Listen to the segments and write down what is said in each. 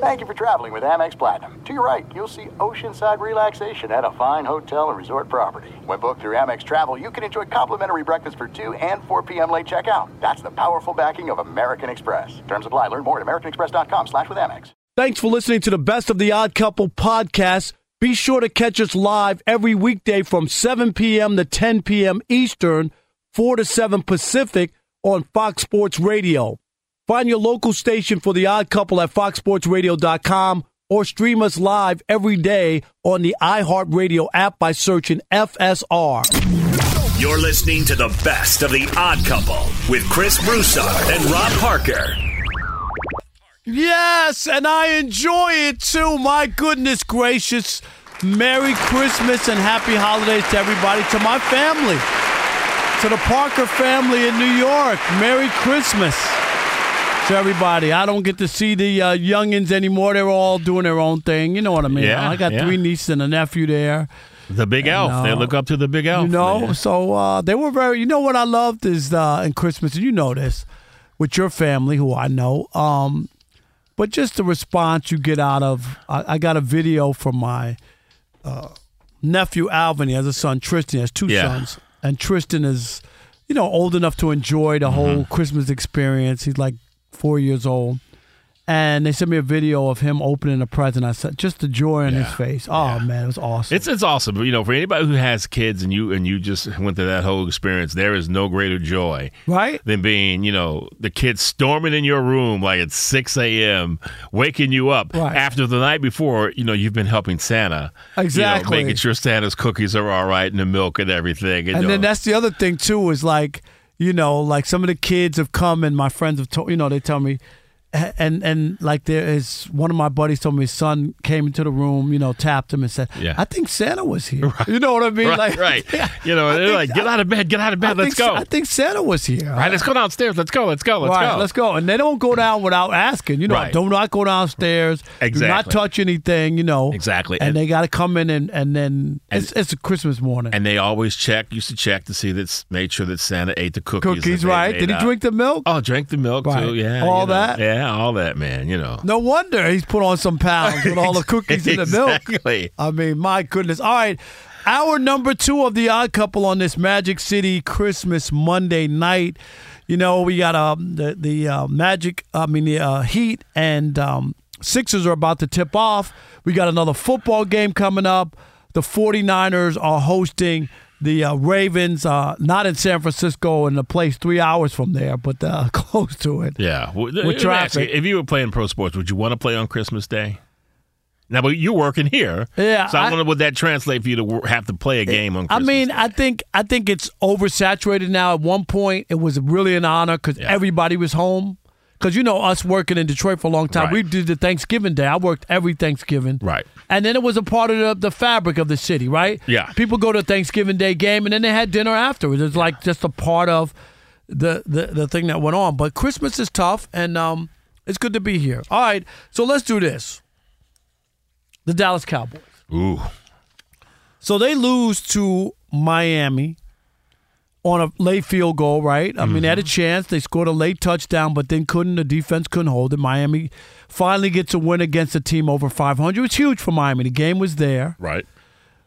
Thank you for traveling with Amex Platinum. To your right, you'll see oceanside relaxation at a fine hotel and resort property. When booked through Amex Travel, you can enjoy complimentary breakfast for 2 and 4 p.m. late checkout. That's the powerful backing of American Express. Terms apply. Learn more at americanexpress.com slash with Amex. Thanks for listening to the Best of the Odd Couple podcast. Be sure to catch us live every weekday from 7 p.m. to 10 p.m. Eastern, 4 to 7 Pacific on Fox Sports Radio. Find your local station for The Odd Couple at foxsportsradio.com or stream us live every day on the iHeartRadio app by searching FSR. You're listening to the best of the Odd Couple with Chris Broussard and Rob Parker. Yes, and I enjoy it too. My goodness gracious. Merry Christmas and happy holidays to everybody, to my family, to the Parker family in New York. Merry Christmas everybody. I don't get to see the uh, youngins anymore. They're all doing their own thing. You know what I mean? Yeah, I got yeah. three nieces and a nephew there. The big elf. uh, they look up to the big elf. You know, man. so uh, they were very. You know what I loved is uh, in Christmas, and you know this with your family, who I know. Um, but just the response you get out of. I, I got a video from my uh, nephew Alvin. He has a son Tristan. He has two Yeah. sons, and Tristan is, you know, old enough to enjoy the whole Christmas experience. He's like four years old. And they sent me a video of him opening a present. I said, just the joy on his face. Oh man, it was awesome. It's it's awesome. You know, for anybody who has kids and you and you just went through that whole experience, there is no greater joy right? than being, you know, the kids storming in your room like at six a.m., waking you up Right. after the night before. You know, you've been helping Santa, you know, Exactly. making sure Santa's cookies are all right and the milk and everything. And you then know. that's the other thing too is like, you know, like some of the kids have come and my friends have told, you know, they tell me, and and like there is one of my buddies told me his son came into the room, you know, tapped him and said, Yeah. I think Santa was here. Right. You know what I mean? right, like, right. yeah. You know, I they're think- like, get out of bed, get out of bed, I let's think, go. I think Santa was here. Right? let's go downstairs. Let's go. Let's go. Let's right, go. let's go. And they don't go down without asking. You know, Right. do not go downstairs. Exactly. Do not touch anything. You know, Exactly. And, And- they got to come in and and then And- it's, it's a Christmas morning. And they always check, used to check to see that made sure that Santa ate the cookies. Cookies, right? Did he up. drink the milk? Oh, drank the milk Right. too. Yeah, All you know. that? Yeah, all that, man. You know, No wonder he's put on some pounds with all the cookies and the milk. Exactly. I mean, my goodness. All right. Our number two of the odd couple on this Magic City Christmas Monday night. You know, we got um, the the uh, Magic, I mean the uh, Heat and um, Sixers are about to tip off. We got another football game coming up. The 49ers are hosting the uh, Ravens, uh, not in San Francisco, in the place three hours from there, but uh, close to it. Yeah. Well, me traffic. you, If you were playing pro sports, would you want to play on Christmas Day? Now, but you're working here. Yeah, So I, I- wonder would that translate for you to have to play a game on I Christmas mean, Day? I think I think it's oversaturated now. At one point, it was really an honor because Yeah. everybody was home. Because you know us working in Detroit for a long time, Right. we did the Thanksgiving Day. I worked every Thanksgiving, Right. And then it was a part of the, the fabric of the city, right? Yeah. People go to Thanksgiving Day game, and then they had dinner afterwards. It's like just a part of the, the the thing that went on. But Christmas is tough, and um, it's good to be here. All right, so let's do this. The Dallas Cowboys. Ooh. So they lose to Miami on a late field goal, right? I mean, they had a mm-hmm. chance. They scored a late touchdown, but then couldn't. The defense couldn't hold it. Miami finally gets a win against a team over 500. It was huge for Miami. The game was there, Right.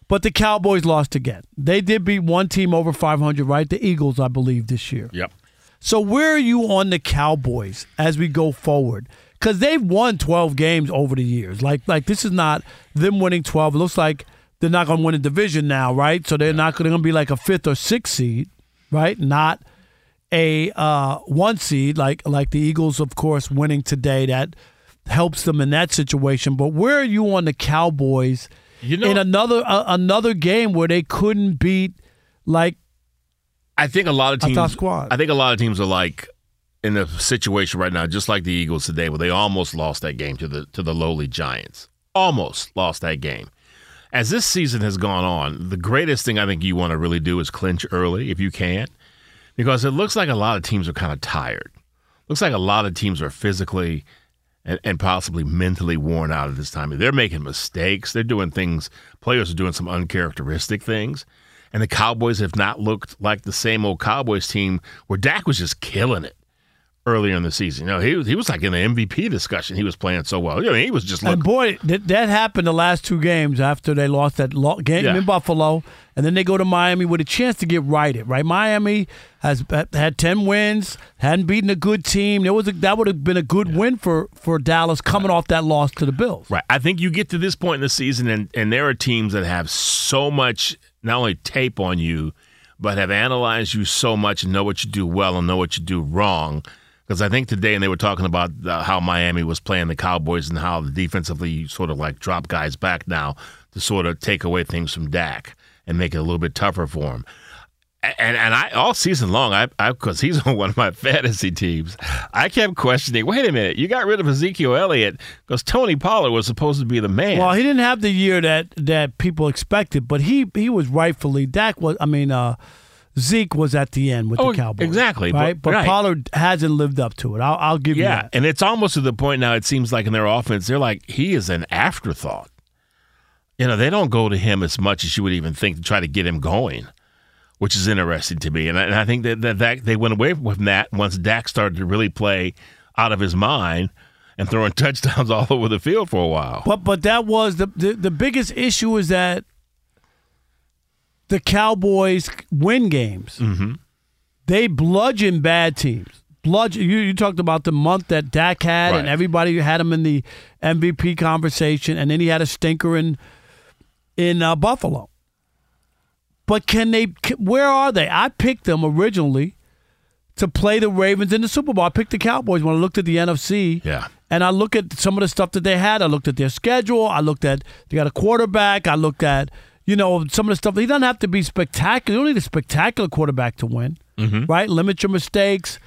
but the Cowboys lost again. They did beat one team over 500, right? The Eagles, I believe, this year. Yep. So where are you on the Cowboys as we go forward? because they've won 12 games over the years. Like like this is not them winning 12. It looks like they're not going to win a division now, right? So they're not going to be like a fifth or sixth seed, right? Not a uh, one seed like like the Eagles, of course, winning today. That helps them in that situation. But where are you on the Cowboys You know, in another uh, another game where they couldn't beat like I think a lot of teams. squad. I think a lot of teams are like in a situation right now, just like the Eagles today, where they almost lost that game to the to the lowly Giants. Almost lost that game. As this season has gone on, the greatest thing I think you want to really do is clinch early if you can, because it looks like a lot of teams are kind of tired. Looks like a lot of teams are physically and, and possibly mentally worn out at this time. They're making mistakes. They're doing things. Players are doing some uncharacteristic things. And the Cowboys have not looked like the same old Cowboys team where Dak was just killing it earlier in the season. You know, he was, he was like in the MVP discussion. He was playing so well. I mean, he was just And boy, that, that happened the last two games after they lost that lo- game Yeah. in Buffalo, and then they go to Miami with a chance to get righted. Right, Miami has had ten wins, hadn't beaten a good team. There was a, that would have been a good win for for Dallas coming off that loss to the Bills. Right. I think you get to this point in the season, and, and there are teams that have so much, not only tape on you, but have analyzed you so much and know what you do well and know what you do wrong. Because I think today, and they were talking about how Miami was playing the Cowboys and how defensively sort of like drop guys back now to sort of take away things from Dak and make it a little bit tougher for him. And and I all season long, I because he's on one of my fantasy teams, I kept questioning. Wait a minute, you got rid of Ezekiel Elliott because Tony Pollard was supposed to be the man. Well, he didn't have the year that that people expected, but he he was rightfully Dak was. I mean, uh, Zeke was at the end with Oh, the Cowboys, exactly, right? But, right. Pollard hasn't lived up to it. I'll, I'll give you yeah, that. and it's almost to the point now. It seems like in their offense, they're like he is an afterthought. You know, they don't go to him as much as you would even think to try to get him going, which is interesting to me. And I, and I think that, that that they went away from that once Dak started to really play out of his mind and throwing touchdowns all over the field for a while. But but that was the the, the biggest issue is that the Cowboys win games. Mm-hmm. They bludgeon bad teams. Bludgeon. You, you talked about the month that Dak had, and everybody had him in the MVP conversation, and then he had a stinker in in uh, Buffalo. But can they? c- Where are they? I picked them originally to play the Ravens in the Super Bowl. I picked the Cowboys when I looked at the NFC. Yeah. And I look at some of the stuff that they had. I looked at their schedule. I looked at they got a quarterback. I looked at you know some of the stuff. He doesn't have to be spectacular. You don't need a spectacular quarterback to win, Mm-hmm. right? Limit your mistakes.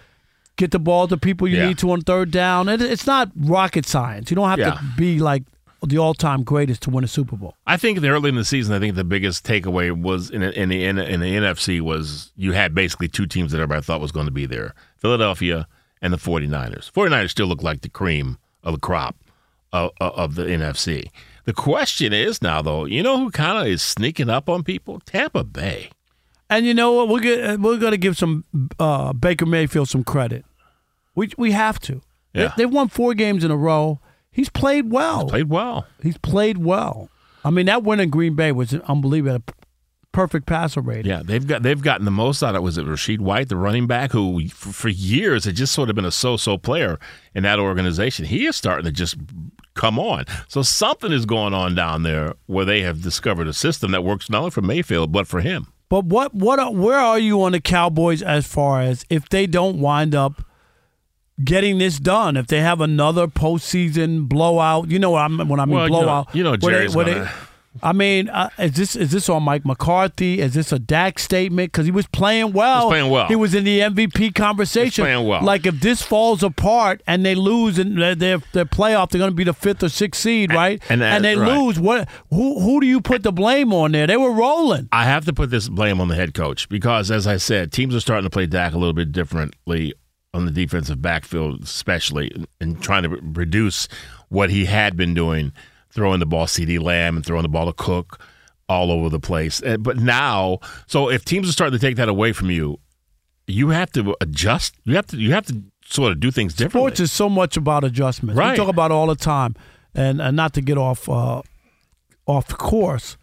Get the ball to people you Yeah. need to on third down. It, it's not rocket science. You don't have Yeah. to be like the all-time greatest to win a Super Bowl. I think the early in the season, I think the biggest takeaway was in, in the in, in the NFC was you had basically two teams that everybody thought was going to be there: Philadelphia and the 49ers. 49ers still look like the cream of the crop of, of the NFC. The question is now, though, you know who kind of is sneaking up on people? Tampa Bay. And you know what? We're gonna, we're going to give some uh, Baker Mayfield some credit. We we have to. Yeah. They, have won four games in a row. He's played well. Played well. He's played well. I mean, that win in Green Bay was unbelievable. Perfect passer rating. Yeah, they've got they've gotten the most out of. it. Was it Rachaad White, the running back, who for years had just sort of been a so-so player in that organization? He is starting to just come on. So something is going on down there where they have discovered a system that works not only for Mayfield but for him. But what what are- where are you on the Cowboys as far as if they don't wind up getting this done? If they have another postseason blowout, you know what I'm when I mean Well, you know- blowout. you know where Jerry's where gonna- I mean, uh, is this is this on Mike McCarthy? Is this a Dak statement? Because he was playing well. He was playing well. He was in the MVP conversation. Playing well. Like if this falls apart and they lose and their their, playoff, they're going to be the fifth or sixth seed, right? and that- they right. lose. What? Who who do you put the blame on there? They were rolling. I have to put this blame on the head coach because, as I said, teams are starting to play Dak a little bit differently on the defensive backfield, especially, and trying to re- reduce what he had been doing, throwing the ball CeeDee Lamb and throwing the ball to Cook all over the place. Uh, But now, so if teams are starting to take that away from you, you have to adjust. You have to you have to sort of do things differently. Sports is so much about adjustments. We talk about it all the time, and, and not to get off uh, off course,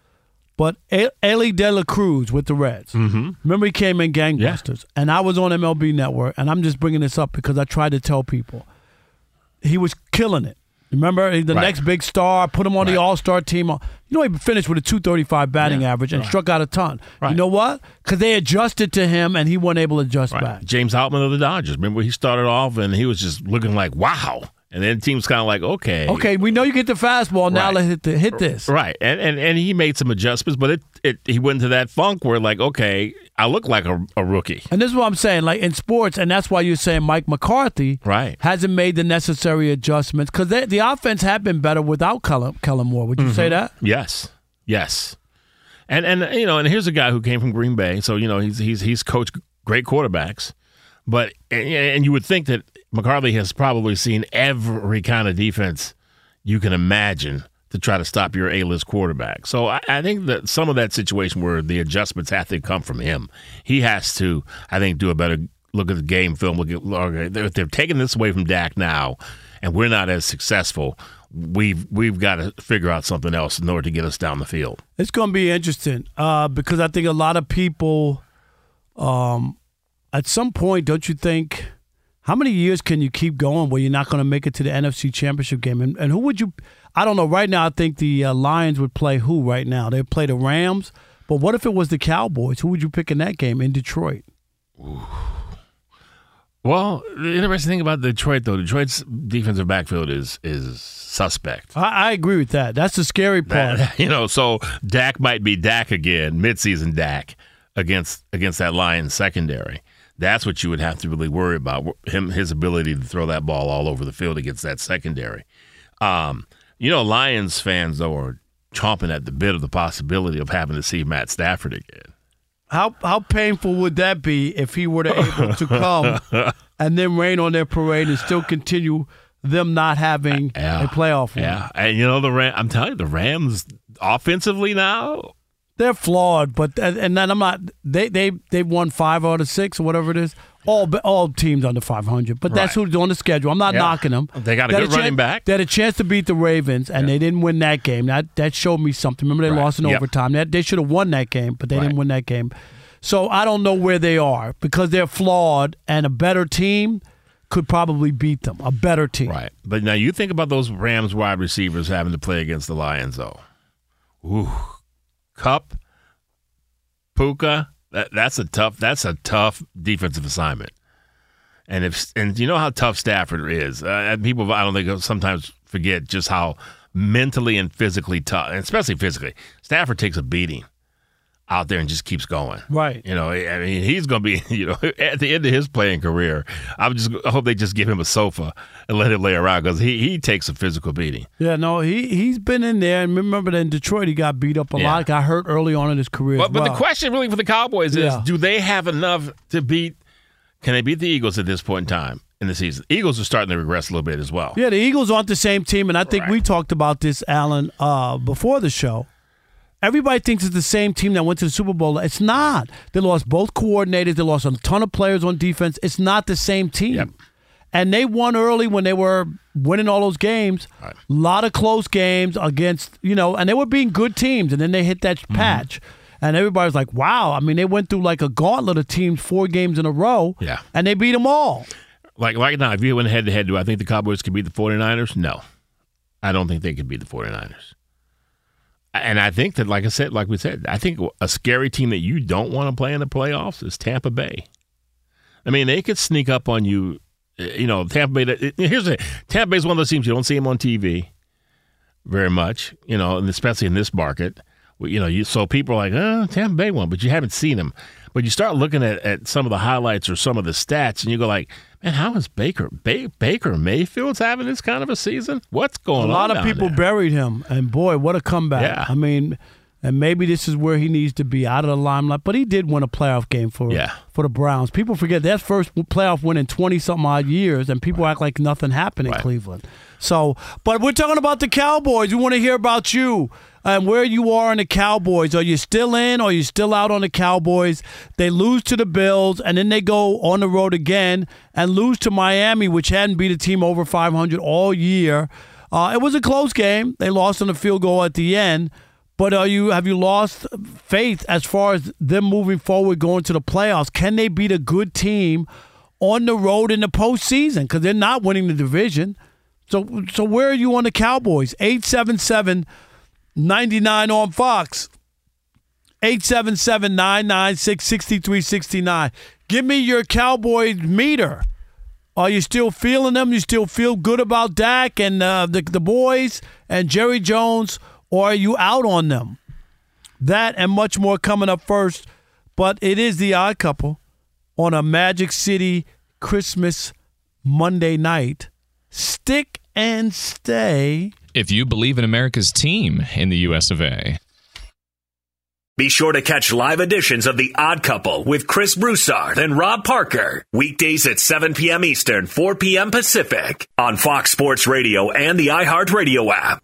but E- Elly De La Cruz with the Reds. Mm-hmm. Remember, he came in gangbusters, and I was on MLB Network, and I'm just bringing this up because I tried to tell people he was killing it. Remember the Right. next big star, put him on the All Star team. You know he finished with a 235 batting Yeah, average and right. struck out a ton. You know what? Because they adjusted to him and he wasn't able to adjust Right. back. James Outman of the Dodgers. Remember, he started off and he was just looking like, wow. And then the team's kind of like, okay. Okay, we know you get the fastball. Now Right. let's hit, the, hit this. Right. And, and and he made some adjustments, but it, it he went into that funk where, like, okay, I look like a, a rookie. And this is what I'm saying, like in sports, and that's why you're saying Mike McCarthy Right. hasn't made the necessary adjustments because the offense had been better without Kellen, Kellen Moore. Would you say mm-hmm. that? Yes. Yes. And and you know, and here's a guy who came from Green Bay, so you know he's he's he's coached great quarterbacks, but and, and you would think that McCarthy has probably seen every kind of defense you can imagine to try to stop your A-list quarterback. So I, I think that some of that situation where the adjustments have to come from him, he has to, I think, do a better look at the game film. Look at they're, they're taking this away from Dak now, and we're not as successful. We've we've got to figure out something else in order to get us down the field. It's going to be interesting uh, because I think a lot of people, um, at some point, don't you think? How many years can you keep going where you're not going to make it to the NFC Championship game? And, and who would you? I don't know. Right now, I think the uh, Lions would play who right now? They play the Rams. But what if it was the Cowboys? Who would you pick in that game in Detroit? Well, the interesting thing about Detroit, though, Detroit's defensive backfield is is suspect. I, I agree with that. That's the scary part. That- you know, so Dak might be Dak again, midseason Dak against against that Lions secondary. That's what you would have to really worry about him his ability to throw that ball all over the field against that secondary. Um, you know, Lions fans though are chomping at the bit of the possibility of having to see Matt Stafford again. How how painful would that be if he were to able to come and then rain on their parade and still continue them not having Yeah. a playoff win? Yeah, and you know the Ram, I'm telling you, the Rams offensively now They're flawed, but and and then I'm not. They they they won five out of six or whatever it is. All all teams under 500, but that's Right. who's on the schedule. I'm not Yeah. knocking them. They got a had good chan- running back. They had a chance to beat the Ravens, and they didn't win that game. That that showed me something. Remember, they Right. lost in Yep. overtime. That they should have won that game, but they Right. didn't win that game. So I don't know where they are because they're flawed, and a better team could probably beat them. A better team. Right. But now you think about those Rams wide receivers having to play against the Lions, though. Ooh, Kupp, Puka. That, that's a tough. That's a tough defensive assignment. And if and you know how tough Stafford is. Uh, people, I don't think sometimes forget just how mentally and physically tough, and especially physically. Stafford takes a beating out there and just keeps going. Right. You know, I mean, he's going to be, you know, at the end of his playing career. I'm just I hope they just give him a sofa and let him lay around because he, he takes a physical beating. Yeah, no, he he's been in there, and remember that in Detroit he got beat up a Yeah. lot. Got hurt early on in his career. But, as but the question really for the Cowboys is Yeah. do they have enough to beat? Can they beat the Eagles at this point in time in the season? Eagles are starting to regress a little bit as well. Yeah, the Eagles aren't the same team, and I think Right. we talked about this, Alan, uh, before the show. Everybody thinks it's the same team that went to the Super Bowl. It's not. They lost both coordinators. They lost a ton of players on defense. It's not the same team. Yep. And they won early when they were winning all those games. A Right. lot of close games against, you know, and they were being good teams. And then they hit that Mm-hmm. patch. And everybody was like, wow. I mean, they went through like a gauntlet of teams four games in a row. Yeah. And they beat them all. Like right now, if you went head to head, do I think the Cowboys could beat the 49ers? No. I don't think they could beat the 49ers. And I think that, like I said, like we said, I think a scary team that you don't want to play in the playoffs is Tampa Bay. I mean, they could sneak up on you. uh, You know, Tampa Bay. Eh, eh, here's the Tampa Bay is one of those teams you don't see them on TV very much. You know, and especially in this market. You know, you so people are like, oh, Tampa Bay won, but you haven't seen them. But you start looking at, at some of the highlights or some of the stats, and you go like, man, how is Baker ba- Baker Mayfield's having this kind of a season? What's going on? A lot of down people there? buried him, and boy, what a comeback! Yeah. I mean, and maybe this is where he needs to be out of the limelight. But he did win a playoff game for Yeah. for the Browns. People forget that first playoff win in twenty something odd years, and people act like nothing happened in Cleveland. So, but we're talking about the Cowboys. We want to hear about you and where you are in the Cowboys. Are you still in? Or are you still out on the Cowboys? They lose to the Bills, and then they go on the road again and lose to Miami, which hadn't beat a team over 500 all year. Uh, it was a close game. They lost on a field goal at the end. But are you have you lost faith as far as them moving forward, going to the playoffs? Can they beat a good team on the road in the postseason? Because they're not winning the division. So so where are you on the Cowboys? 877 99 on Fox. 877 996 6369. Give me your Cowboys meter. Are you still feeling them? You still feel good about Dak and uh, the, the boys and Jerry Jones, or are you out on them? That and much more coming up first. But it is the odd couple on a Magic City Christmas Monday night. Stick and stay. If you believe in America's team in the US of A. Be sure to catch live editions of The Odd Couple with Chris Broussard and Rob Parker. Weekdays at 7 p.m. Eastern, 4 p.m. Pacific on Fox Sports Radio and the iHeartRadio app.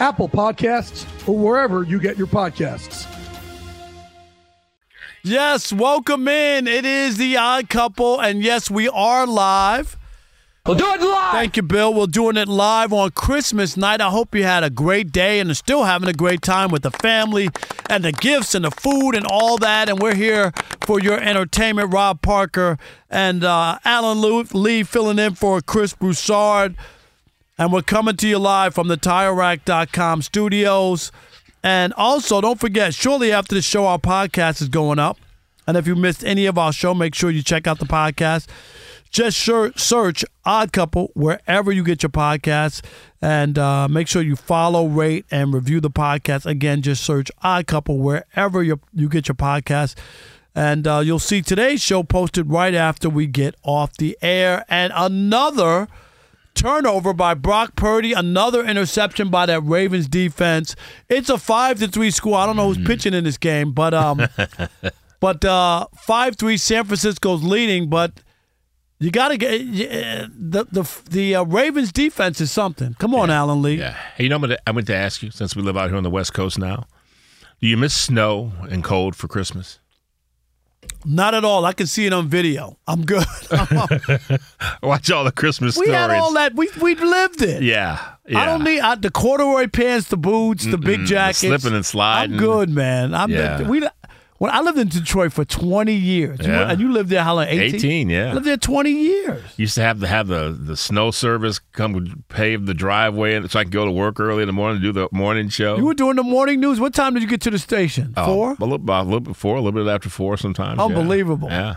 Apple Podcasts, or wherever you get your podcasts. Yes, welcome in. It is the odd couple, and yes, we are live. We'll do it live. Thank you, Bill. We're doing it live on Christmas night. I hope you had a great day and are still having a great time with the family and the gifts and the food and all that. And we're here for your entertainment. Rob Parker and uh, Alan Lee filling in for Chris Broussard. And we're coming to you live from the TireRack.com studios. And also, don't forget, shortly after the show, our podcast is going up. And if you missed any of our show, make sure you check out the podcast. Just search Odd Couple wherever you get your podcasts and uh, make sure you follow, rate, and review the podcast. Again, just search Odd Couple wherever you, you get your podcast. And uh, you'll see today's show posted right after we get off the air. And another turnover by Brock Purdy, another interception by that Ravens defense. It's a five to three score. I don't know who's mm-hmm. pitching in this game, but um, but uh, five three San Francisco's leading, but you got to get the the the uh, Ravens defense is something. Come on, yeah. Alan Lee. Yeah. Hey, you know, what I went to ask you since we live out here on the West Coast now. Do you miss snow and cold for Christmas? Not at all. I can see it on video. I'm good. Watch all the Christmas we stories. had all that. We we lived it. Yeah. yeah. I don't need I, the corduroy pants, the boots, the Mm-mm, big jackets, the slipping and sliding. I'm good, man. I'm yeah. we when I lived in Detroit for 20 years, yeah. you, and you lived there how long? 18? 18, yeah. I lived there 20 years. Used to have to have the, the snow service come pave the driveway so I could go to work early in the morning to do the morning show. You were doing the morning news. What time did you get to the station? Oh, four? A little, a little before, a little bit after four sometimes. Unbelievable. Yeah. yeah.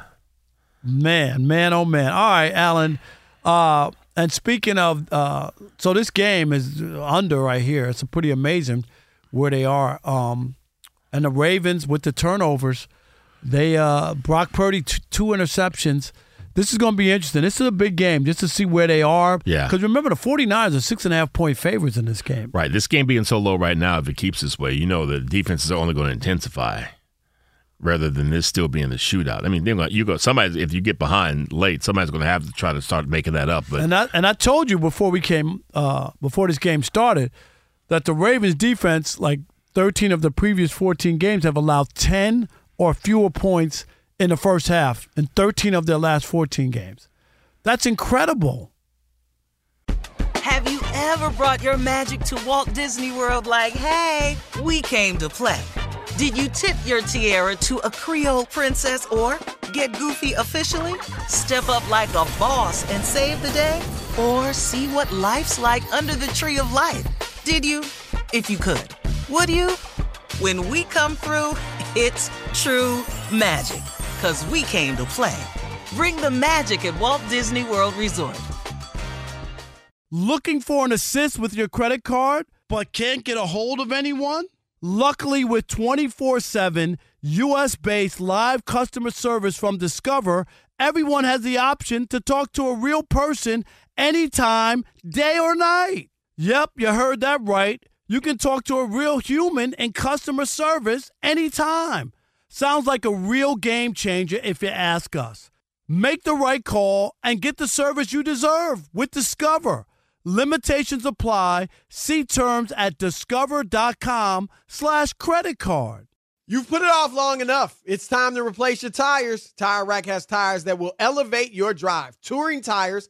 Man, man, oh man. All right, Alan. Uh, and speaking of, uh, so this game is under right here. It's pretty amazing where they are. Um, and the Ravens with the turnovers, they uh, Brock Purdy t- two interceptions. This is going to be interesting. This is a big game just to see where they are. Yeah. Because remember, the 49ers are six and a half point favorites in this game. Right. This game being so low right now, if it keeps this way, you know the defenses are only going to intensify rather than this still being the shootout. I mean, going you go somebody if you get behind late, somebody's going to have to try to start making that up. But and I and I told you before we came uh, before this game started that the Ravens defense like 13 of the previous 14 games have allowed 10 or fewer points in the first half in 13 of their last 14 games. That's incredible. Have you ever brought your magic to Walt Disney World like, hey, we came to play? Did you tip your tiara to a Creole princess or get goofy officially? Step up like a boss and save the day? Or see what life's like under the tree of life? Did you? If you could. Would you? When we come through, it's true magic. Cause we came to play. Bring the magic at Walt Disney World Resort. Looking for an assist with your credit card, but can't get a hold of anyone? Luckily, with 24 7 US based live customer service from Discover, everyone has the option to talk to a real person anytime, day or night. Yep, you heard that right you can talk to a real human in customer service anytime. Sounds like a real game changer if you ask us. Make the right call and get the service you deserve with Discover. Limitations apply. See terms at discover.com slash credit card. You've put it off long enough. It's time to replace your tires. Tire Rack has tires that will elevate your drive. Touring tires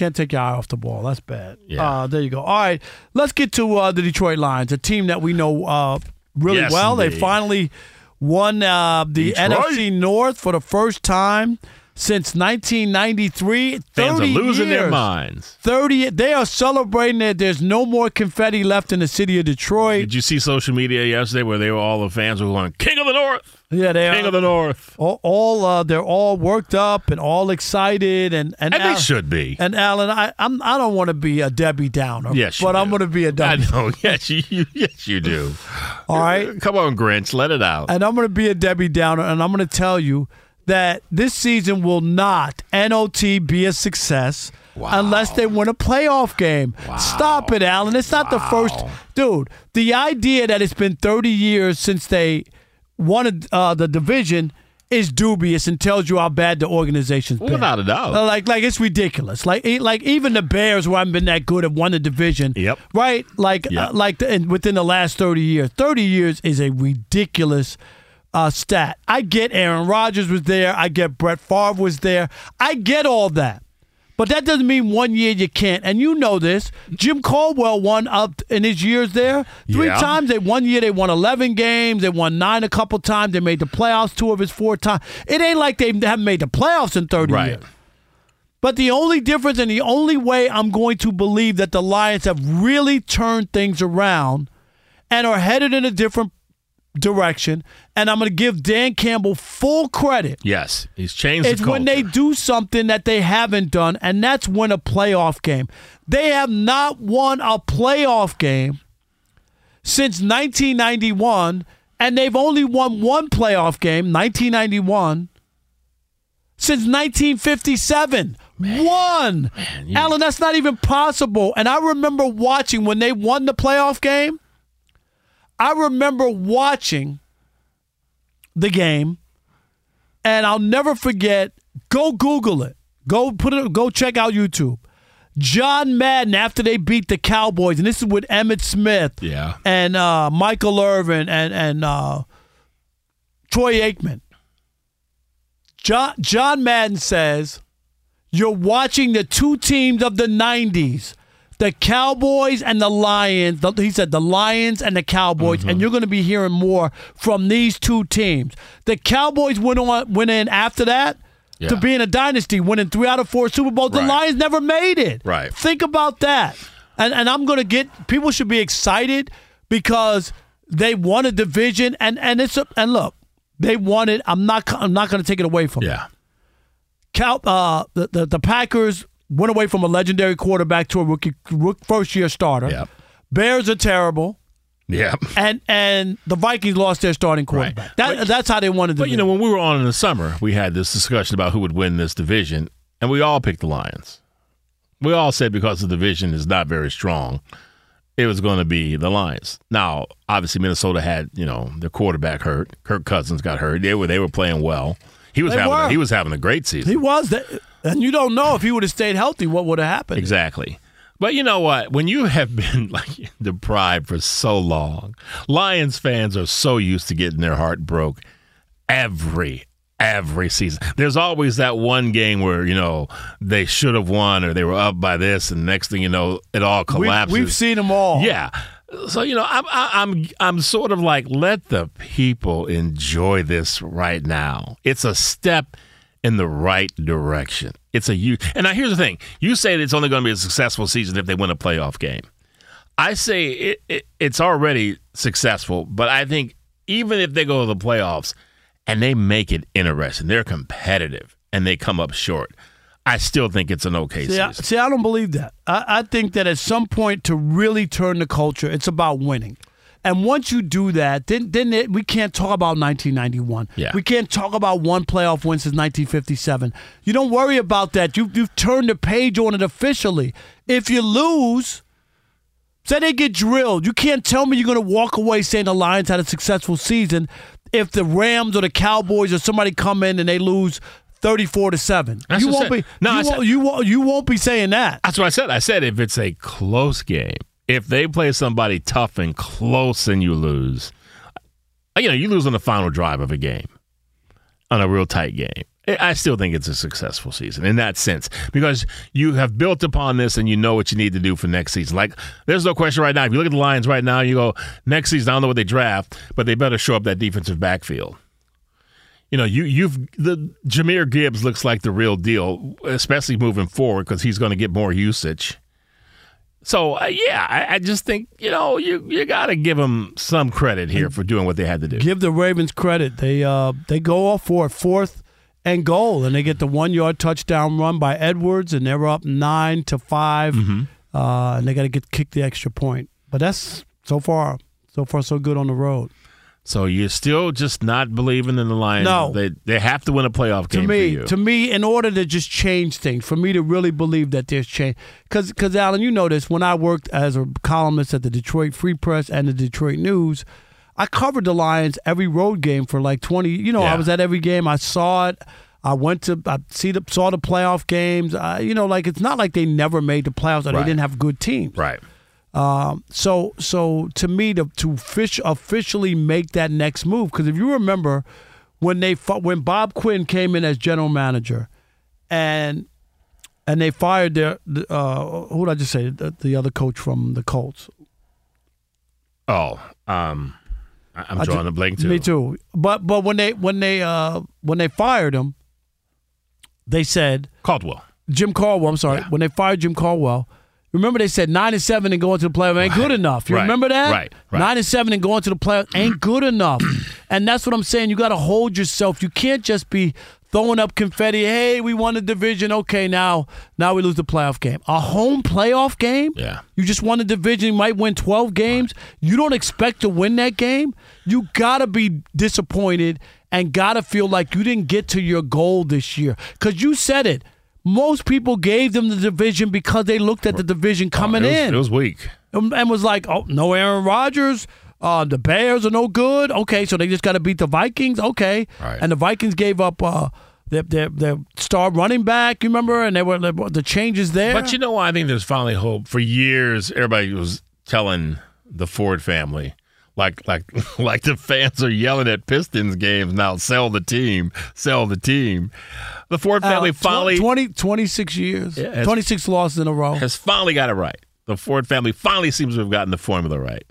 Can't take your eye off the ball. That's bad. Yeah. Uh, there you go. All right, let's get to uh, the Detroit Lions, a team that we know uh, really Yes, well. They finally won uh, the Detroit. NFC North for the first time since 1993. Fans are 30 losing their minds. 30. They are celebrating that there's no more confetti left in the city of Detroit. Did you see social media yesterday where they were all the fans were going, King of the North! Yeah, they are. King are. of the North! all, all uh, they're all worked up and all excited and and, And Al- they should be. And Alan, I I'm I don't want to be a Debbie Downer. Yes, but I'm going to be a I Debbie. know. Yes, you, you, yes, you do. All right, Come on, Grinch. Let it out. and I'm going to be a Debbie Downer, and I'm going to tell you that this season will not not be a success. Unless they win a playoff game. Stop it, Alan. It's not the first. Dude, the idea that it's been 30 years since they won uh, the division is dubious and tells you how bad the organization's been. Without a doubt. Uh, Like, like it's ridiculous. Like, like even the Bears, who haven't been that good, have won the division. Yep. Right. Like, Yep. uh, like the, in, within the last thirty years. Thirty years is a ridiculous uh, stat. I get Aaron Rodgers was there. I get Brett Favre was there. I get all that. But that doesn't mean one year you can't. And you know this. Jim Caldwell won up in his years there three Yeah. times. They one year they won eleven games. They won nine a couple times. They made the playoffs two of his four times. It ain't like they haven't made the playoffs in thirty Right. years. But the only difference and the only way I'm going to believe that the Lions have really turned things around and are headed in a different direction, and I'm going to give Dan Campbell full credit. yes, he's changed It's the when they do something that they haven't done, and that's win a playoff game. They have not won a playoff game since 1991, and they've only won one playoff game, 1991, since 1957. one. you- Alan, that's not even possible. And I remember watching when they won the playoff game. I remember watching the game, and I'll never forget. Go Google it. Go put it. Go check out YouTube. John Madden after they beat the Cowboys, and this is with Emmitt Smith Yeah. and uh, Michael Irvin and and uh, Troy Aikman. John John Madden says, "You're watching the two teams of the '90s, the Cowboys and the Lions." The- he said, "The Lions and the Cowboys," and you're going to be hearing more from these two teams. The Cowboys went on went in after that. To Yeah. being a dynasty, winning three out of four Super Bowls, the Right. Lions never made it. Right. Think about that. And and I'm gonna get people should be excited because they won a division and and it's a, and look they won it. I'm not I'm not gonna take it away from them. Yeah. Cal, uh, the, the the Packers went away from a legendary quarterback to a rookie rook, first year starter. Yep. Bears are terrible. Yeah. And and the Vikings lost their starting quarterback. That, that's how they wanted. To But you know, when we were on in the summer, we had this discussion about who would win this division, and we all picked the Lions. We all said because the division is not very strong, it was going to be the Lions. Now, obviously, Minnesota had you know their quarterback hurt. Kirk Cousins got hurt. They were they were playing well. He was They having were. a, he was having a great season. he was that, and you don't know if he would have stayed healthy, what would have happened. Exactly. But you know what? When you have been like deprived for so long, Lions fans are so used to getting their heart broke every every season. There's always that one game where, you know, they should have won or they were up by this and next thing you know, it all collapses. we've seen them all. Yeah. So you know, I'm I'm I'm sort of like let the people enjoy this right now. It's a step in the right direction. It's a you. And now here's the thing: you say that it's only going to be a successful season if they win a playoff game. I say it, it, it's already successful, but I think even if they go to the playoffs and they make it interesting, they're competitive and they come up short. I still think it's an okay See, I, season. see, I don't believe that. I, I think that at some point to really turn the culture, it's about winning. And once you do that, then then it, we can't talk about 1991. Yeah. We can't talk about one playoff win since 1957. You don't worry about that. You you've turned the page on it officially. If you lose, say they get drilled, you can't tell me you're going to walk away saying the Lions had a successful season if the Rams or the Cowboys or somebody come in and they lose 34 to 7. That's you won't said. be No, you, said- won't, you won't you won't be saying that. That's what I said. I said if it's a close game, if they play somebody tough and close and you lose, you know, you lose on the final drive of a game, on a real tight game. I still think it's a successful season in that sense because you have built upon this and you know what you need to do for next season. Like, there's no question right now. If you look at the Lions right now, you go, next season, I don't know what they draft, but they better show up that defensive backfield. You know, you you've the Jahmyr Gibbs looks like the real deal, especially moving forward because he's going to get more usage. So uh, yeah, I, I just think you know you you got to give them some credit here for doing what they had to do. Give the Ravens credit. They uh they go off for it, fourth and goal, and they get the one yard touchdown run by Edwards, and they're up nine to 5 Mm-hmm. Uh, and they got to get kick the extra point. But that's so far, so far so good on the road. So you're still just not believing in the Lions. No. they they have to win a playoff game. to me, for you. to me, in order to just change things, for me to really believe that there's change, because because Alan, you know this. When I worked as a columnist at the Detroit Free Press and the Detroit News, I covered the Lions every road game for like twenty. You know, Yeah. I was at every game. I saw it. I went to I see the saw the playoff games. I, you know, like it's not like they never made the playoffs or Right. they didn't have good teams. right. So so to me to to fish officially make that next move because if you remember when they when Bob Quinn came in as general manager and and they fired their uh, who did I just say the, the other coach from the Colts. Oh, um, I'm drawing ju- a blank too. Me too. But but when they when they uh when they fired him, they said Caldwell. Jim Caldwell. I'm sorry. Yeah. When they fired Jim Caldwell, remember they said nine and seven and going to the playoff ain't good enough. You Right. remember that? Right. Right. Nine and seven and going to the playoff ain't good enough. and that's what I'm saying. You got to hold yourself. You can't just be throwing up confetti. Hey, we won the division. Okay, now now we lose the playoff game. A home playoff game. Yeah. You just won the division. You might win 12 games. You don't expect to win that game. You got to be disappointed and got to feel like you didn't get to your goal this year. Because you said it. Most people gave them the division because they looked at the division coming it was, in It was weak. and and was like, oh, no Aaron Rodgers. Uh, the Bears are no good. Okay, so they just got to beat the Vikings. Okay, Right. and the Vikings gave up uh, their, their their star running back. You remember, and they were the changes there. But you know I think there's finally hope. For years, everybody was telling the Ford family, like like like the fans are yelling at Pistons games now, sell the team, sell the team. The Ford family Uh, finally 20, 26 years, Yeah, it's- 26 losses in a row. has finally got it right. The Ford family finally seems to have gotten the formula right.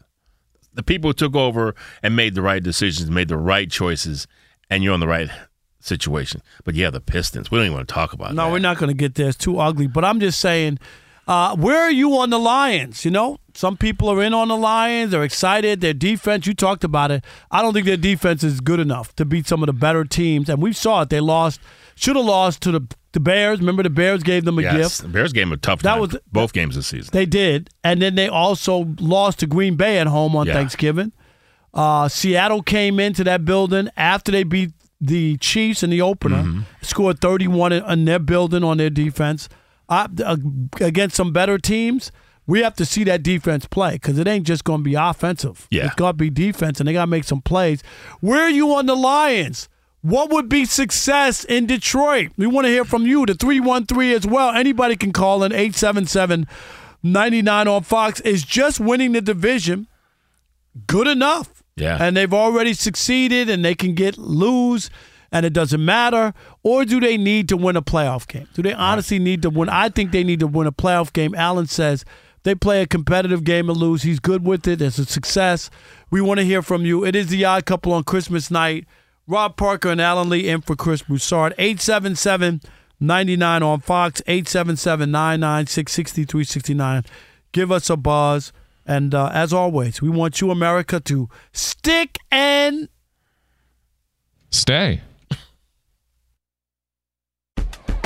The people who took over and made the right decisions, made the right choices, and you're on the right situation. But yeah, the Pistons. We don't even want to talk about that. No, that. we're not going to get there. It's too ugly. But I'm just saying, uh, where are you on the Lions? You know, some people are in on the Lions. They're excited. Their defense, you talked about it. I don't think their defense is good enough to beat some of the better teams. And we saw it. They lost, should have lost to the, the Bears. Remember, the Bears gave them a Yes, gift. the Bears game a tough That was- both games this season. They did. And then they also lost to Green Bay at home on Yeah. Thanksgiving. Uh, Seattle came into that building after they beat the Chiefs in the opener, Mm-hmm. scored 31 in, in their building on their defense. Uh, against some better teams, we have to see that defense play because it ain't just going to be offensive. Yeah. It's got to be defense, and they got to make some plays. Where are you on the Lions? What would be success in Detroit? We want to hear from you. The 313 as well. Anybody can call in 877 99 on Fox. Is just winning the division good enough? Yeah. And they've already succeeded and they can get lose and it doesn't matter? Or do they need to win a playoff game? Do they honestly need to win? I think they need to win a playoff game. Alan says They play a competitive game and lose. He's good with it. It's a success. We want to hear from you. It is the odd couple on Christmas night. Rob Parker and Alan Lee in for Chris Broussard. 877 99 on Fox, 877 996 6369. Give us a buzz. And uh, as always, we want you, America, to stick and Stay.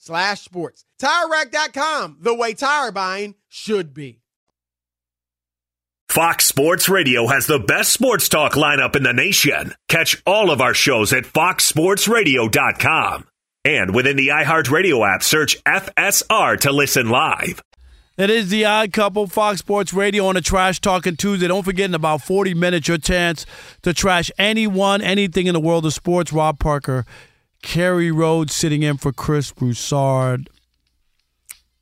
slash sports. TireRack.com, the way tire buying should be. Fox Sports Radio has the best sports talk lineup in the nation. Catch all of our shows at foxsportsradio.com. And within the iHeartRadio app, search FSR to listen live. It is the odd couple, Fox Sports Radio on a Trash Talking Tuesday. Don't forget, in about 40 minutes, your chance to trash anyone, anything in the world of sports. Rob Parker, Kerry Rhodes sitting in for Chris Broussard,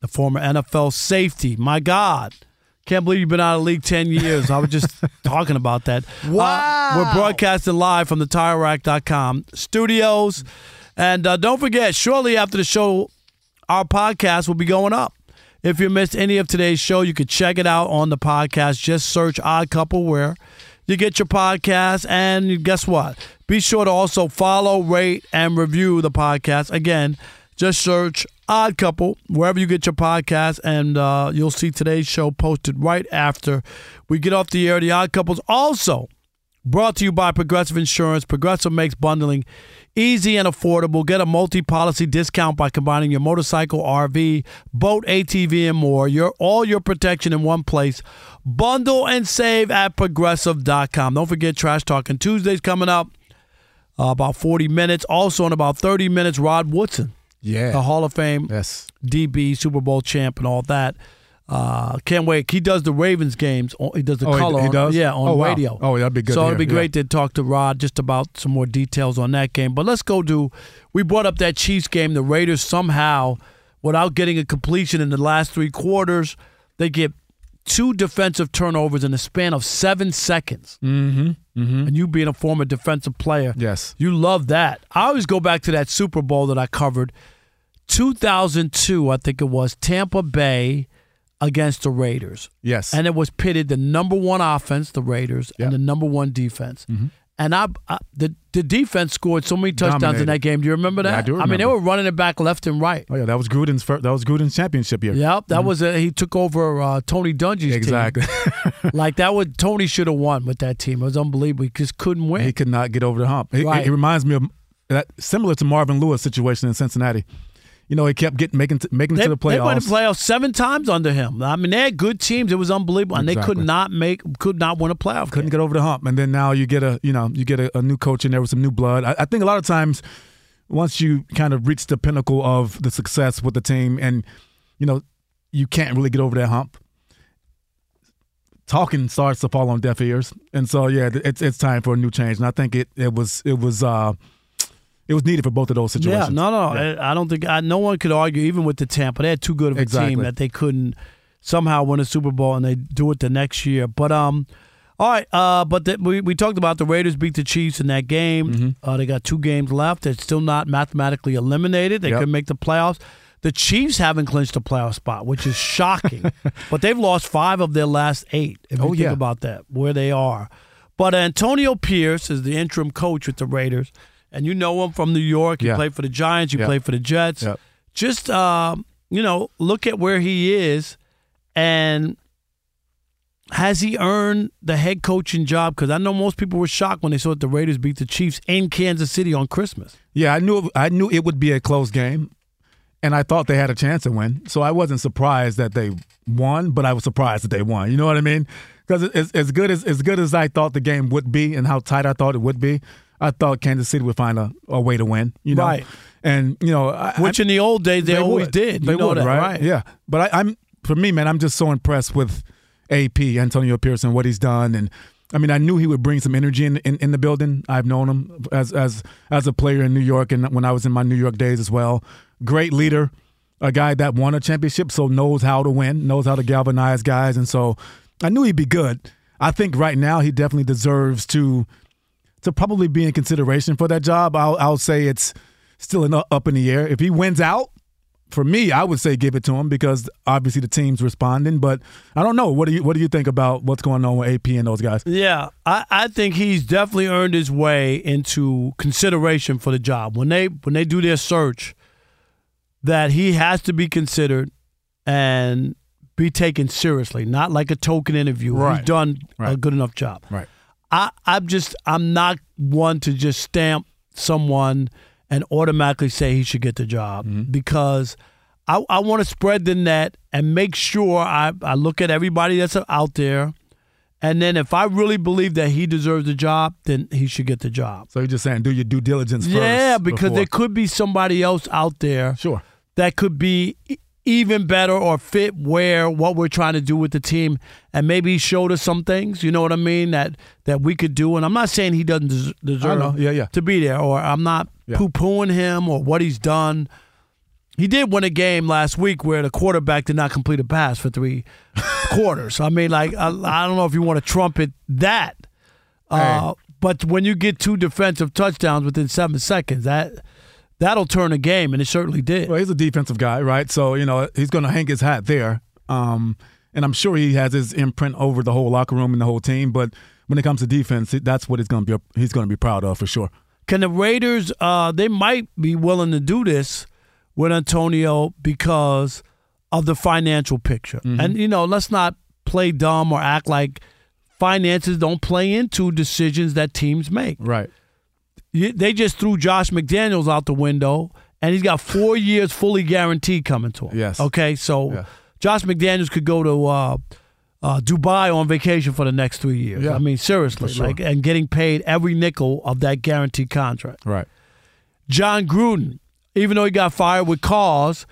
the former NFL safety. My God. Can't believe you've been out of the league 10 years. I was just talking about that. Wow. we're broadcasting live from the TireRack.com studios. And uh, don't forget, shortly after the show, our podcast will be going up. If you missed any of today's show, you could check it out on the podcast. Just search Odd Couple where you get your podcast. And guess what? Be sure to also follow, rate, and review the podcast. Again, just search Odd Couple wherever you get your podcast, and uh, you'll see today's show posted right after we get off the air. The Odd Couples also brought to you by Progressive Insurance. Progressive makes bundling easy and affordable. Get a multi-policy discount by combining your motorcycle, RV, boat, ATV, and more. Your all your protection in one place. Bundle and save at progressive.com. Don't forget Trash Talking Tuesdays coming up. Uh, about 40 minutes. Also in about 30 minutes, Rod Woodson Yeah. the Hall of Fame Yes. DB, Super Bowl champ, and all that. Uh, can't wait. He does the Ravens games. on- He does the Oh, he- color. he on- does? yeah, on Oh, wow. radio. Oh, that'd be good So it'd be hear, great to talk to Rod just about some more details on that game. But let's go do. We brought up that Chiefs game. The Raiders somehow, without getting a completion in the last three quarters, they get two defensive turnovers in the span of seven seconds. Mm-hmm. Mm-hmm. And you being a former defensive player, Yes. you love that. I always go back to that Super Bowl that I covered, 2002, I think it was Tampa Bay against the Raiders, Yes. and it was pitted the number one offense, the Raiders, Yeah. and the number one defense. Mm-hmm. And I, I the the defense scored so many touchdowns in that game. Do you remember that? Yeah, I do I mean, they were running it back left and right. oh yeah, that was Gruden's first, that was Gruden's championship year. Yep, that was a, he took over uh, Tony Dungy's Exactly. Like that would Tony should have won with that team. It was unbelievable. He just couldn't win. he could not get over the hump. He, Right. It reminds me of that similar to Marvin Lewis situation in Cincinnati. You know, he kept getting making making it They, to the playoffs. they went to playoffs seven times under him. I mean, they had good teams. It was unbelievable, and they could not make, could not win a playoff. couldn't game. get over the hump. And then now you get a you know you get a, a new coach in there with some new blood. I, I think a lot of times once you kind of reach the pinnacle of the success with the team, and you know you can't really get over that hump. Talking starts to fall on deaf ears, and so yeah, it's it's time for a new change. And I think it it was it was uh it was needed for both of those situations. Yeah, no, no, Yeah. I, I don't think I, no one could argue, even with the Tampa. They had too good of a Exactly. team that they couldn't somehow win a Super Bowl, and they do it the next year. But um, all right, uh, but the, we we talked about the Raiders beat the Chiefs in that game. Mm-hmm. Uh, they got two games left. They're still not mathematically eliminated. They Yep. could make the playoffs. The Chiefs haven't clinched a playoff spot, which is shocking. but they've lost five of their last eight. If you Oh, think yeah. about that, where they are. But Antonio Pierce is the interim coach with the Raiders, and you know him from New York. You Yeah. played for the Giants. You Yeah. played for the Jets. Yep. Just um, you know, look at where he is, and has he earned the head coaching job? Because I know most people were shocked when they saw that the Raiders beat the Chiefs in Kansas City on Christmas. Yeah, I knew I knew it would be a close game, and I thought they had a chance to win. So I wasn't surprised that they won, but I was surprised that they won. You know what I mean? Because as, as good as as good as I thought the game would be, and how tight I thought it would be, I thought Kansas City would find a, a way to win. You know, Right. And you know, I, Which I- in the old days they, always would. did. You know would, that, right? Yeah, but I, I'm for me, man. I'm just so impressed with AP Antonio Pearson, what he's done, and I mean, I knew he would bring some energy in, in in the building. I've known him as as as a player in New York, and when I was in my New York days as well. Great leader, a guy that won a championship, so knows how to win, knows how to galvanize guys, and so I knew he'd be good. I think right now he definitely deserves to to probably be in consideration for that job. I'll I'll say it's still in, up in the air. If he wins out, for me, I would say give it to him because obviously the team's responding. But I don't know. What do you What do you think about what's going on with AP and those guys? Yeah, I, I think he's definitely earned his way into consideration for the job. When they when they do their search, that he has to be considered and be taken seriously, not like a token interview. He's Right. done a good enough job. Right. I, I'm just I'm not one to just stamp someone and automatically say he should get the job Mm-hmm. because I, I want to spread the net and make sure I, I look at everybody that's out there. And then if I really believe that he deserves the job, then he should get the job. So you're just saying do your due diligence first. yeah, because before- there could be somebody else out there sure. that could be even better or fit where what we're trying to do with the team and maybe he showed us some things you know what i mean that that we could do and i'm not saying he doesn't des- deserve. Yeah, yeah. to be there or i'm not Yeah. poo-pooing him or what he's done he did win a game last week where the quarterback did not complete a pass for three quarters i mean like I, I don't know if you want to trumpet that uh, but when you get two defensive touchdowns within seven seconds that that'll turn a game and it certainly did Well, he's a defensive guy, right? So you know he's going to hang his hat there, um, and I'm sure he has his imprint over the whole locker room and the whole team. But when it comes to defense, that's what he's going to be. He's going to be proud of for sure. Can the Raiders? Uh, they might be willing to do this with Antonio because of the financial picture. Mm-hmm. And you know, let's not play dumb or act like finances don't play into decisions that teams make. Right. They just threw Josh McDaniels out the window, and he's got four years fully guaranteed coming to him. Yes. Okay, so Yeah. Josh McDaniels could go to uh, uh, Dubai on vacation for the next three years. Yeah. I mean, seriously, sure. like, and getting paid every nickel of that guaranteed contract. Right. Jon Gruden, even though he got fired with cause,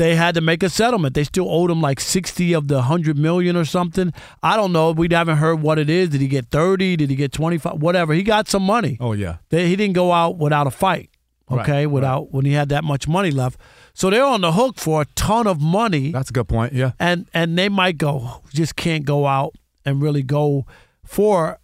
they had to make a settlement. They still owed him like sixty of the hundred million or something. I don't know. We haven't heard what it is. Did he get thirty? Did he get twenty five? Whatever. He got some money. Oh yeah. They, he didn't go out without a fight. Right, Okay, without when he had that much money left. So they're on the hook for a ton of money, That's a good point. Yeah. and and they might go just can't go out and really go for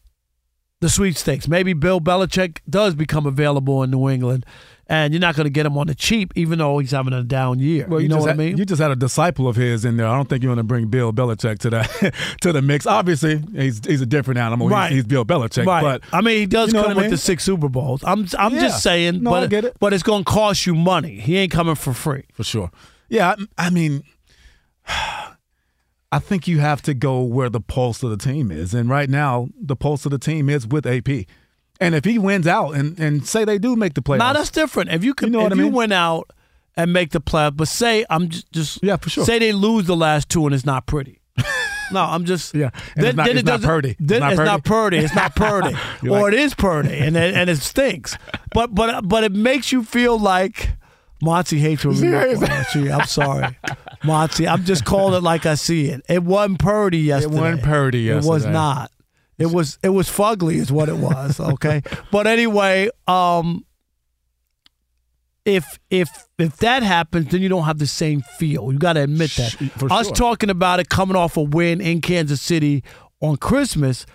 the sweepstakes. Maybe Bill Belichick does become available in New England, and you're not going to get him on the cheap, even though he's having a down year. Well, you know what had, I mean? You just had a disciple of his in there. I don't think you want to bring Bill Belichick to that to the mix. Obviously, he's he's a different animal. He's- Right. He's, Bill Belichick. Right. But I mean, he does you know come I with mean? the six Super Bowls. I'm I'm Yeah. just saying, No, but it. but it's going to cost you money. He ain't coming for free. for sure. Yeah. I, I mean, I think you have to go where the pulse of the team is, and right now the pulse of the team is with AP. And if he wins out, and, and say they do make the playoffs, Now that's different. If you can, You know if I you mean? went out and make the playoffs. But say I'm just, just Yeah, for sure. Say they lose the last two and it's not pretty. no, I'm just Yeah, and it's not- it's not doesn't- Purdy. It's Then not it's not Purdy. It's not Purdy, or like- it is Purdy, and it, and it stinks. But but but it makes you feel like. Monty hates when we Monty, I'm sorry, Monty. I'm just calling it like I see it. It wasn't Purdy yesterday. It wasn't Purdy yesterday. It was not. It was it was fugly, is what it was. Okay, but anyway, um, if if if that happens, then you don't have the same feel. You got to admit that. For Us sure. talking about it coming off a win in Kansas City on Christmas,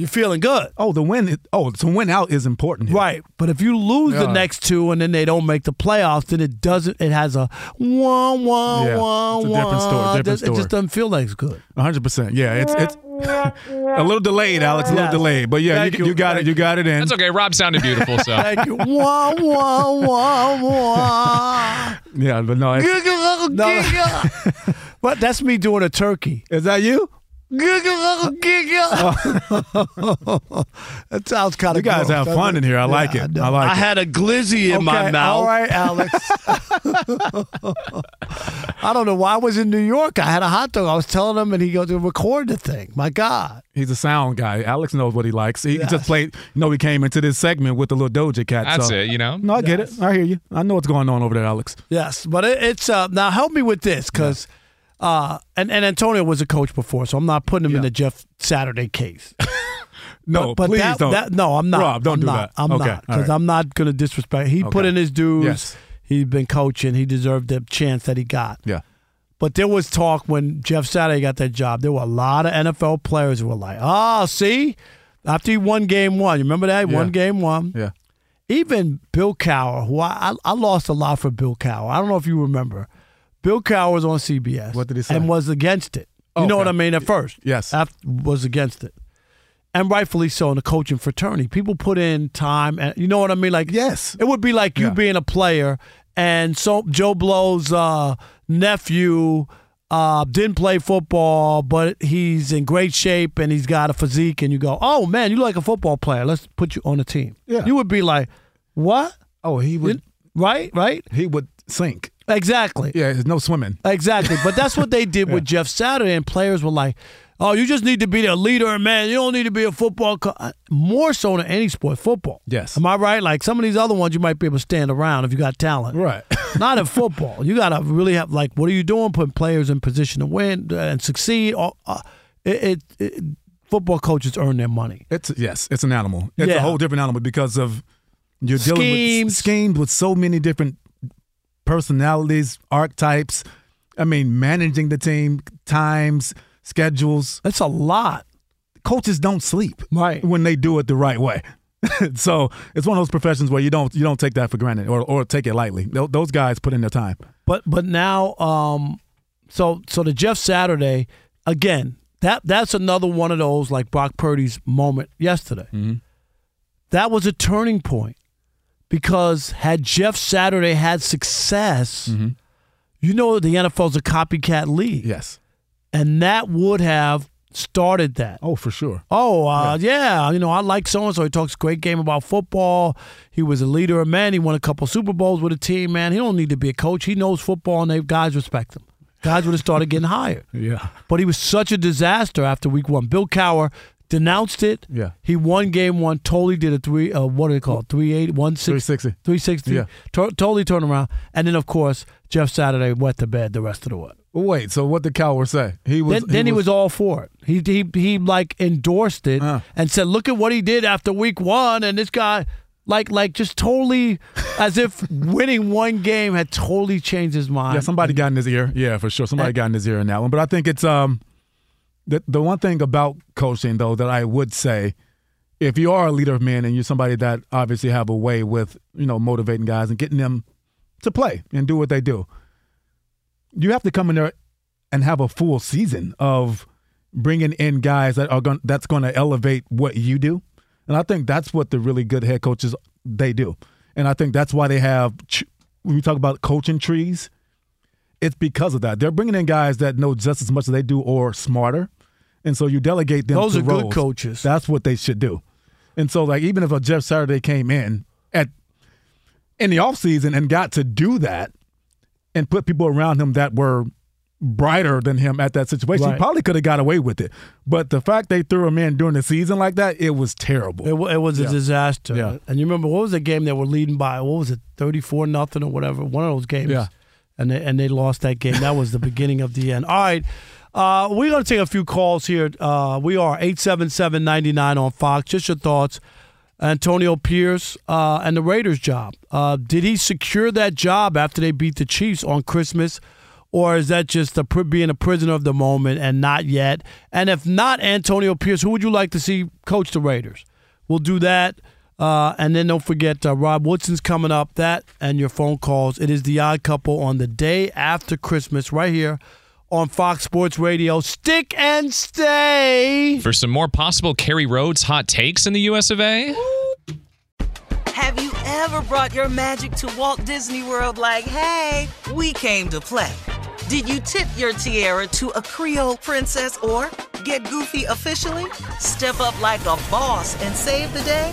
you're feeling good. Oh, the win. Oh, to win out is important. here. Right, but if you lose the next two and then they don't make the playoffs, then it doesn't. It has a wah wah Yeah, wah it's a different story, wah. different It story. just doesn't feel like it's good. 100%. Yeah, it's it's a little delayed, Alex. A little Yes. delayed, but yeah, you, you. you got Thank it. You got it in. That's okay. Rob sounded beautiful, so. Thank you. wah wah wah wah. Yeah, but no, it's, No, but that's me doing a turkey. is that you? that sounds kind of. You guys have fun in here. I like it. I like I it. had a glizzy in my mouth. All right, Alex. I don't know why I was in New York. I had a hot dog. I was telling him, and he goes to record the thing. My God. He's a sound guy. Alex knows what he likes. He just played. You know, he came into this segment with the little Doja Cat. That's so. it, you know? No, I get it. I hear you. I know what's going on over there, Alex. Yes, but it, it's uh, now help me with this because uh, and and Antonio was a coach before, so I'm not putting him in the Jeff Saturday case. No, but please that, don't. that- no, I'm not. Rob, don't I'm do not. that. I'm Okay, not because right. I'm not going to disrespect. He put in his dues. Yes. He's been coaching. He deserved the chance that he got. Yeah. But there was talk when Jeff Saturday got that job. There were a lot of NFL players who were like, "Oh, see, after he won game one, you remember that? He won game one. Yeah. Even Bill Cowher, who I, I I lost a lot for Bill Cowher. I don't know if you remember. Bill Cowher was on CBS. What did he say? And was against it. You know Okay. what I mean? At first, Yes. Af- was against it, and rightfully so in the coaching fraternity. People put in time, and you know what I mean. Like Yes. it would be like you Yeah. being a player, and so Joe Blow's uh, nephew uh, didn't play football, but he's in great shape and he's got a physique, and you go, "Oh man, you like a football player? Let's put you on the team." Yeah. you would be like, "What?" Oh, he would. Right, right, He would sink. Exactly. Yeah, there's no swimming. Exactly. But that's what they did with Jeff Saturday, and players were like, oh, you just need to be a leader, man. You don't need to be a football. Co-. More so than any sport, football. Yes. Am I right? Like some of these other ones, you might be able to stand around if you got talent. Right. Not in football. You got to really have, like, what are you doing? Putting players in position to win uh, and succeed. All- uh, it, it, it, football coaches earn their money. It's yes, it's an animal. It's Yeah. a whole different animal because of you're dealing Schemes. with schemes with so many different personalities, archetypes. I mean, managing the team, times, schedules. That's a lot. Coaches don't sleep Right. when they do it the right way. so it's one of those professions where you don't you don't take that for granted or, or take it lightly. Those guys put in their time. But but now, um, so so the Jeff Saturday again. That that's another one of those like Brock Purdy's moment yesterday. That was a turning point because had Jeff Saturday had success, you know the NFL's a copycat league, Yes. and that would have started that. Oh, for sure. Oh, uh, yeah. You know, I like so and so. He talks a great game about football. He was a leader of men. He won a couple Super Bowls with a team, man. He don't need to be a coach. He knows football, and they guys respect him. Guys would have started getting hired. Yeah. But he was such a disaster after week one. Bill Cowher denounced it. Yeah. He won game one, totally did a three, uh, what do they call it? 380, 160, 360. 360. Yeah. To- totally turned around. And then, of course, Jeff Saturday went to bed the rest of the way. Wait. So what did Cowher say? He was. Then, then he, was, all for it. He he he like endorsed it Uh. and said, "Look at what he did after week one." And this guy, like like just totally, as if winning one game had totally changed his mind. Yeah, somebody got in his ear. Yeah, for sure. Somebody And- got in his ear in that one. But I think it's um the the one thing about coaching though that I would say, if you are a leader of men and you're somebody that obviously have a way with you know motivating guys and getting them to play and do what they do, you have to come in there and have a full season of bringing in guys that are going that's going to elevate what you do. And I think that's what the really good head coaches they do. And I think that's why they have when we talk about coaching trees, it's because of that. They're bringing in guys that know just as much as they do or smarter. And so you delegate them Those to are good coaches. That's what they should do. And so like even if a Jeff Saturday came in at in the offseason and got to do that, and put people around him that were brighter than him at that situation, Right. he probably could have got away with it. But the fact they threw him in during the season like that, it was terrible. It, it was a disaster. Yeah. And you remember what was the game they were leading by? What was it, thirty four nothing or whatever? One of those games. Yeah. And they and they lost that game. That was the beginning of the end. All right. Uh, we're gonna take a few calls here. Uh, we are 877-99 on Fox. Just your thoughts. Antonio Pierce uh, and the Raiders job. Uh, did he secure that job after they beat the Chiefs on Christmas? Or is that just a, being a prisoner of the moment and not yet? And if not Antonio Pierce, who would you like to see coach the Raiders? We'll do that. Uh, and then don't forget, uh, Rod Woodson's coming up. That and your phone calls. It is the odd couple on the day after Christmas, right here on Fox Sports Radio. Stick and stay. For some more possible Kerry Rhodes hot takes in the US of A, Have you ever brought your magic to Walt Disney World like, hey, we came to play? Did you tip your tiara to a Creole princess or get goofy officially? Step up like a boss and save the day?